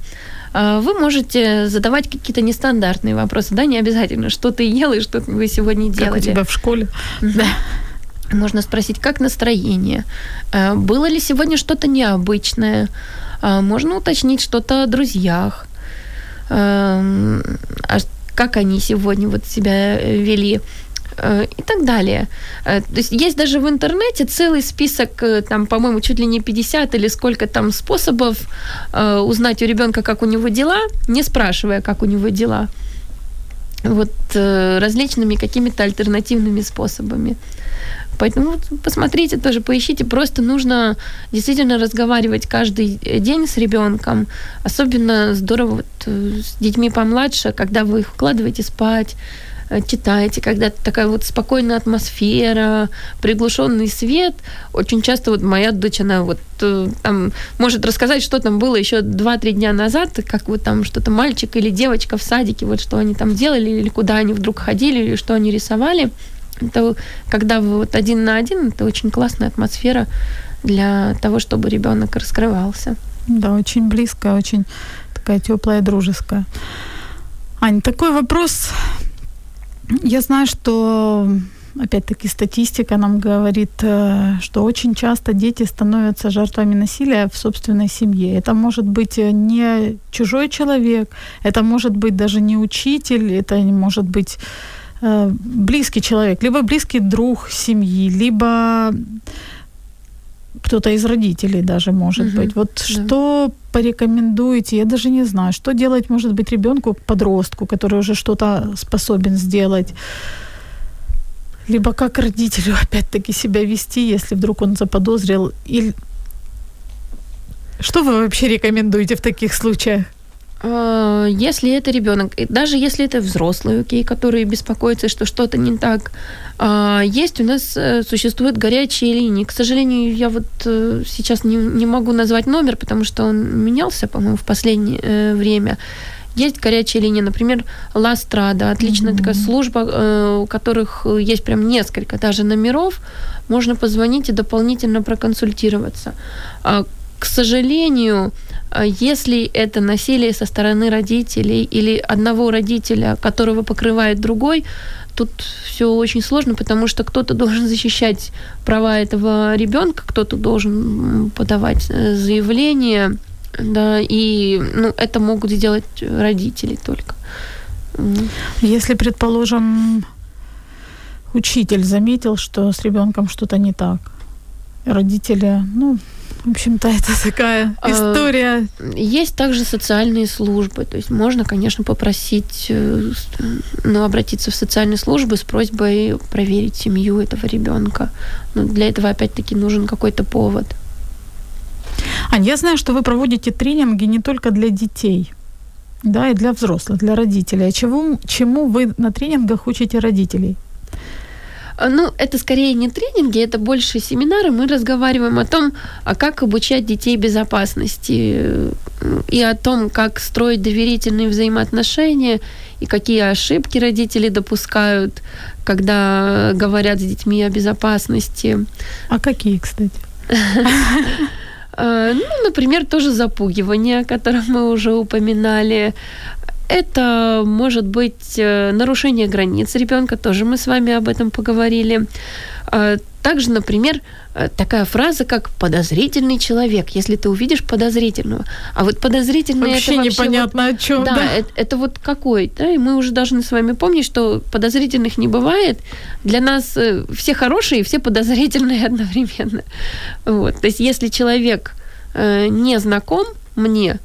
А Вы можете задавать какие-то нестандартные вопросы, да, не обязательно, что ты ел и что вы сегодня Как делали. у тебя в школе. Да. Можно спросить, как настроение? Э, Было ли сегодня что-то необычное? А, Можно уточнить что-то о друзьях. Эм, А как они сегодня вот себя э, вели? Э, И так далее. Э, То есть есть даже в интернете целый список, э, там, по-моему, чуть ли не 50 или сколько там способов э, узнать у ребенка, как у него дела, не спрашивая, как у него дела. Вот э, различными какими-то альтернативными способами. Поэтому вот посмотрите тоже, поищите. Просто нужно действительно разговаривать каждый э, день с ребенком. Особенно здорово вот, э, с детьми помладше, когда вы их укладываете спать, э, читаете, когда такая вот спокойная атмосфера, приглушенный свет. Очень часто вот моя дочь, она вот там может рассказать, что там было еще 2-3 дня назад, как вот там что-то мальчик или девочка в садике, вот что они там делали, или куда они вдруг ходили, или что они рисовали. Это когда вы вот один на один, это очень классная атмосфера для того, чтобы ребенок раскрывался. Да, очень близкая, очень такая теплая, дружеская. Ань, такой вопрос. Я знаю, что опять-таки статистика нам говорит, э, что очень часто дети становятся жертвами насилия в собственной семье. Это может быть э, не чужой человек, это может быть даже не учитель, это может быть близкий человек, либо близкий друг семьи, либо кто-то из родителей даже может Мгм, быть. Вот да. что порекомендуете? Я даже не знаю, что делать может быть ребенку, подростку, который уже что-то способен сделать. Либо как родителю опять-таки себя вести, если вдруг он заподозрил. Или... Что вы вообще рекомендуете в таких случаях? А, Если это ребенок, даже если это взрослый, окей, который беспокоится, что что-то не так, а, есть у нас э, существуют горячие линии. К сожалению, я вот э, сейчас не, не могу назвать номер, потому что он менялся, по-моему, в последнее э, время. Есть горячая линия, например, Ластрада, отличная Мгм. такая служба, э, у которых э, есть прям несколько даже номеров. Можно позвонить и дополнительно проконсультироваться. А, К сожалению, если это насилие со стороны родителей или одного родителя, которого покрывает другой, тут все очень сложно, потому что кто-то должен защищать права этого ребенка, кто-то должен подавать э, заявление, да, и ну, это могут сделать родители только. Если, предположим, учитель заметил, что с ребенком что-то не так, родители, ну, в общем-то, это такая А, история. Есть также социальные службы, то есть можно, конечно, попросить, э, ну, обратиться в социальные службы с просьбой проверить семью этого ребенка. Но для этого опять-таки нужен какой-то повод. Ань, я знаю, что вы проводите тренинги не только для детей, да, и для взрослых, для родителей. А чему, чему вы на тренингах учите родителей? А, Ну, это скорее не тренинги, это больше семинары. Мы разговариваем о том, а как обучать детей безопасности э, и о том, как строить доверительные взаимоотношения и какие ошибки родители допускают, когда говорят с детьми о безопасности. А какие, кстати? Э, Ну, например, тоже запугивание, о котором мы уже упоминали. Это может быть э, нарушение границ ребенка, тоже мы с вами об этом поговорили. Э, Также, например, э, такая фраза, как подозрительный человек, если ты увидишь подозрительного. А вот подозрительный Вообще, это вообще непонятно о чем. да, Да, Это, это вот какой, да, и мы уже должны с вами помнить, что подозрительных не бывает. Для нас э, все хорошие и все подозрительные одновременно. Вот. То есть, если человек не знаком мне,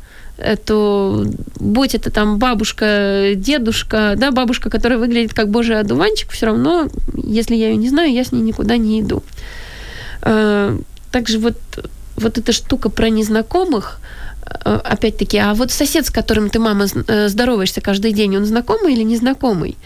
то будь это там бабушка, дедушка, да, бабушка, которая выглядит как божий одуванчик, все равно, если я ее не знаю, я с ней никуда не иду. Э, Также вот, вот эта штука про незнакомых, э, опять-таки, а вот сосед, с которым ты, мама, э, здороваешься каждый день, он знакомый или незнакомый?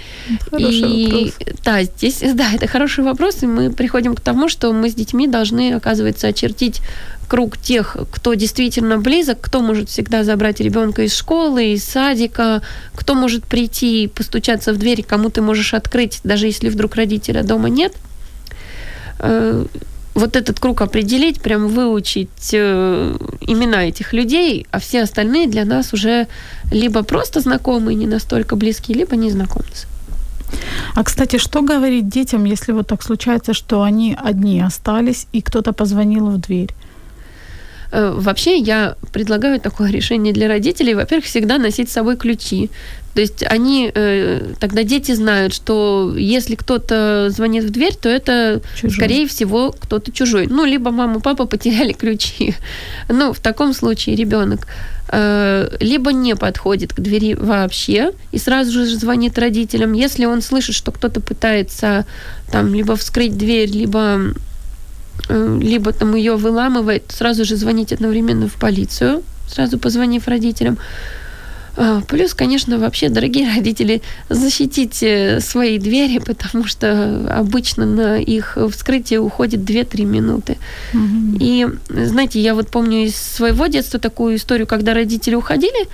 Хороший вопрос. да, здесь, да, это хороший вопрос, и мы приходим к тому, что мы с детьми должны, оказывается, очертить круг тех, кто действительно близок, кто может всегда забрать ребенка из школы, из садика, кто может прийти и постучаться в дверь, кому ты можешь открыть, даже если вдруг родителя дома нет. Э, Вот этот круг определить, прям выучить э, имена этих людей, а все остальные для нас уже либо просто знакомые, не настолько близкие, либо незнакомцы. А, кстати, что говорить детям, если вот так случается, что они одни остались, и кто-то позвонил в дверь? Э, Вообще я предлагаю такое решение для родителей. Во-первых, всегда носить с собой ключи. То есть они, э, тогда дети знают, что если кто-то звонит в дверь, то это, Чужой. скорее всего, кто-то чужой. Ну, либо мама, папа потеряли ключи. Ну, в таком случае ребенок э, либо не подходит к двери вообще и сразу же звонит родителям. Если он слышит, что кто-то пытается там либо вскрыть дверь, либо либо там ее выламывает, сразу же звонить одновременно в полицию, сразу позвонив родителям. А, Плюс, конечно, вообще, дорогие родители, защитите свои двери, потому что обычно на их вскрытие уходит 2-3 минуты. Мгм. И, знаете, я вот помню из своего детства такую историю, когда родители уходили,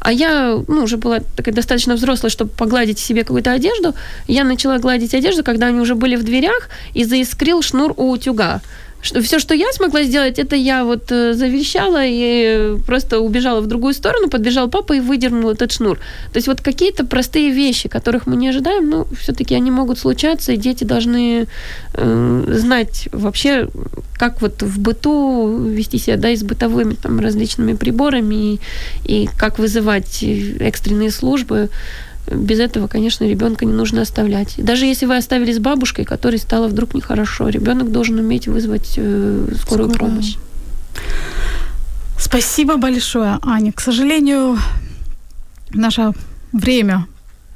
а я, ну, уже была такая достаточно взрослая, чтобы погладить себе какую-то одежду. Я начала гладить одежду, когда они уже были в дверях, и заискрил шнур у утюга. Что, все, что я смогла сделать, это я вот э, заверещала и просто убежала в другую сторону, подбежал папа и выдернул этот шнур. То есть вот какие-то простые вещи, которых мы не ожидаем, но все-таки они могут случаться, и дети должны э, знать вообще, как вот в быту вести себя, да, и с бытовыми там различными приборами, и, и как вызывать экстренные службы. Без этого, конечно, ребенка не нужно оставлять. Даже если вы оставили с бабушкой, которой стало вдруг нехорошо, ребенок должен уметь вызвать э, скорую Скорую. помощь. Спасибо большое, Аня. К сожалению, наше время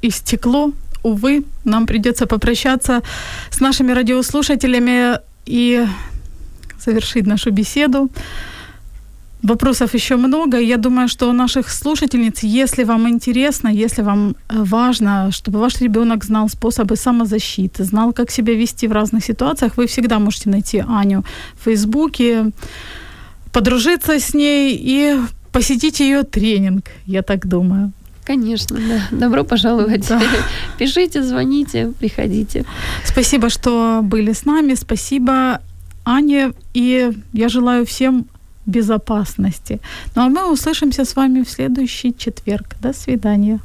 истекло. Увы, нам придется попрощаться с нашими радиослушателями и завершить нашу беседу. Вопросов еще много. Я думаю, что у наших слушательниц, если вам интересно, если вам э, важно, чтобы ваш ребенок знал способы самозащиты, знал, как себя вести в разных ситуациях, вы всегда можете найти Аню в Фейсбуке, подружиться с ней и посетить ее тренинг, я так думаю. Конечно, да. Добро пожаловать. Да. Пишите, звоните, приходите. Спасибо, что были с нами. Спасибо, Ане. И я желаю всем безопасности. Ну а мы услышимся с вами в следующий четверг. До свидания.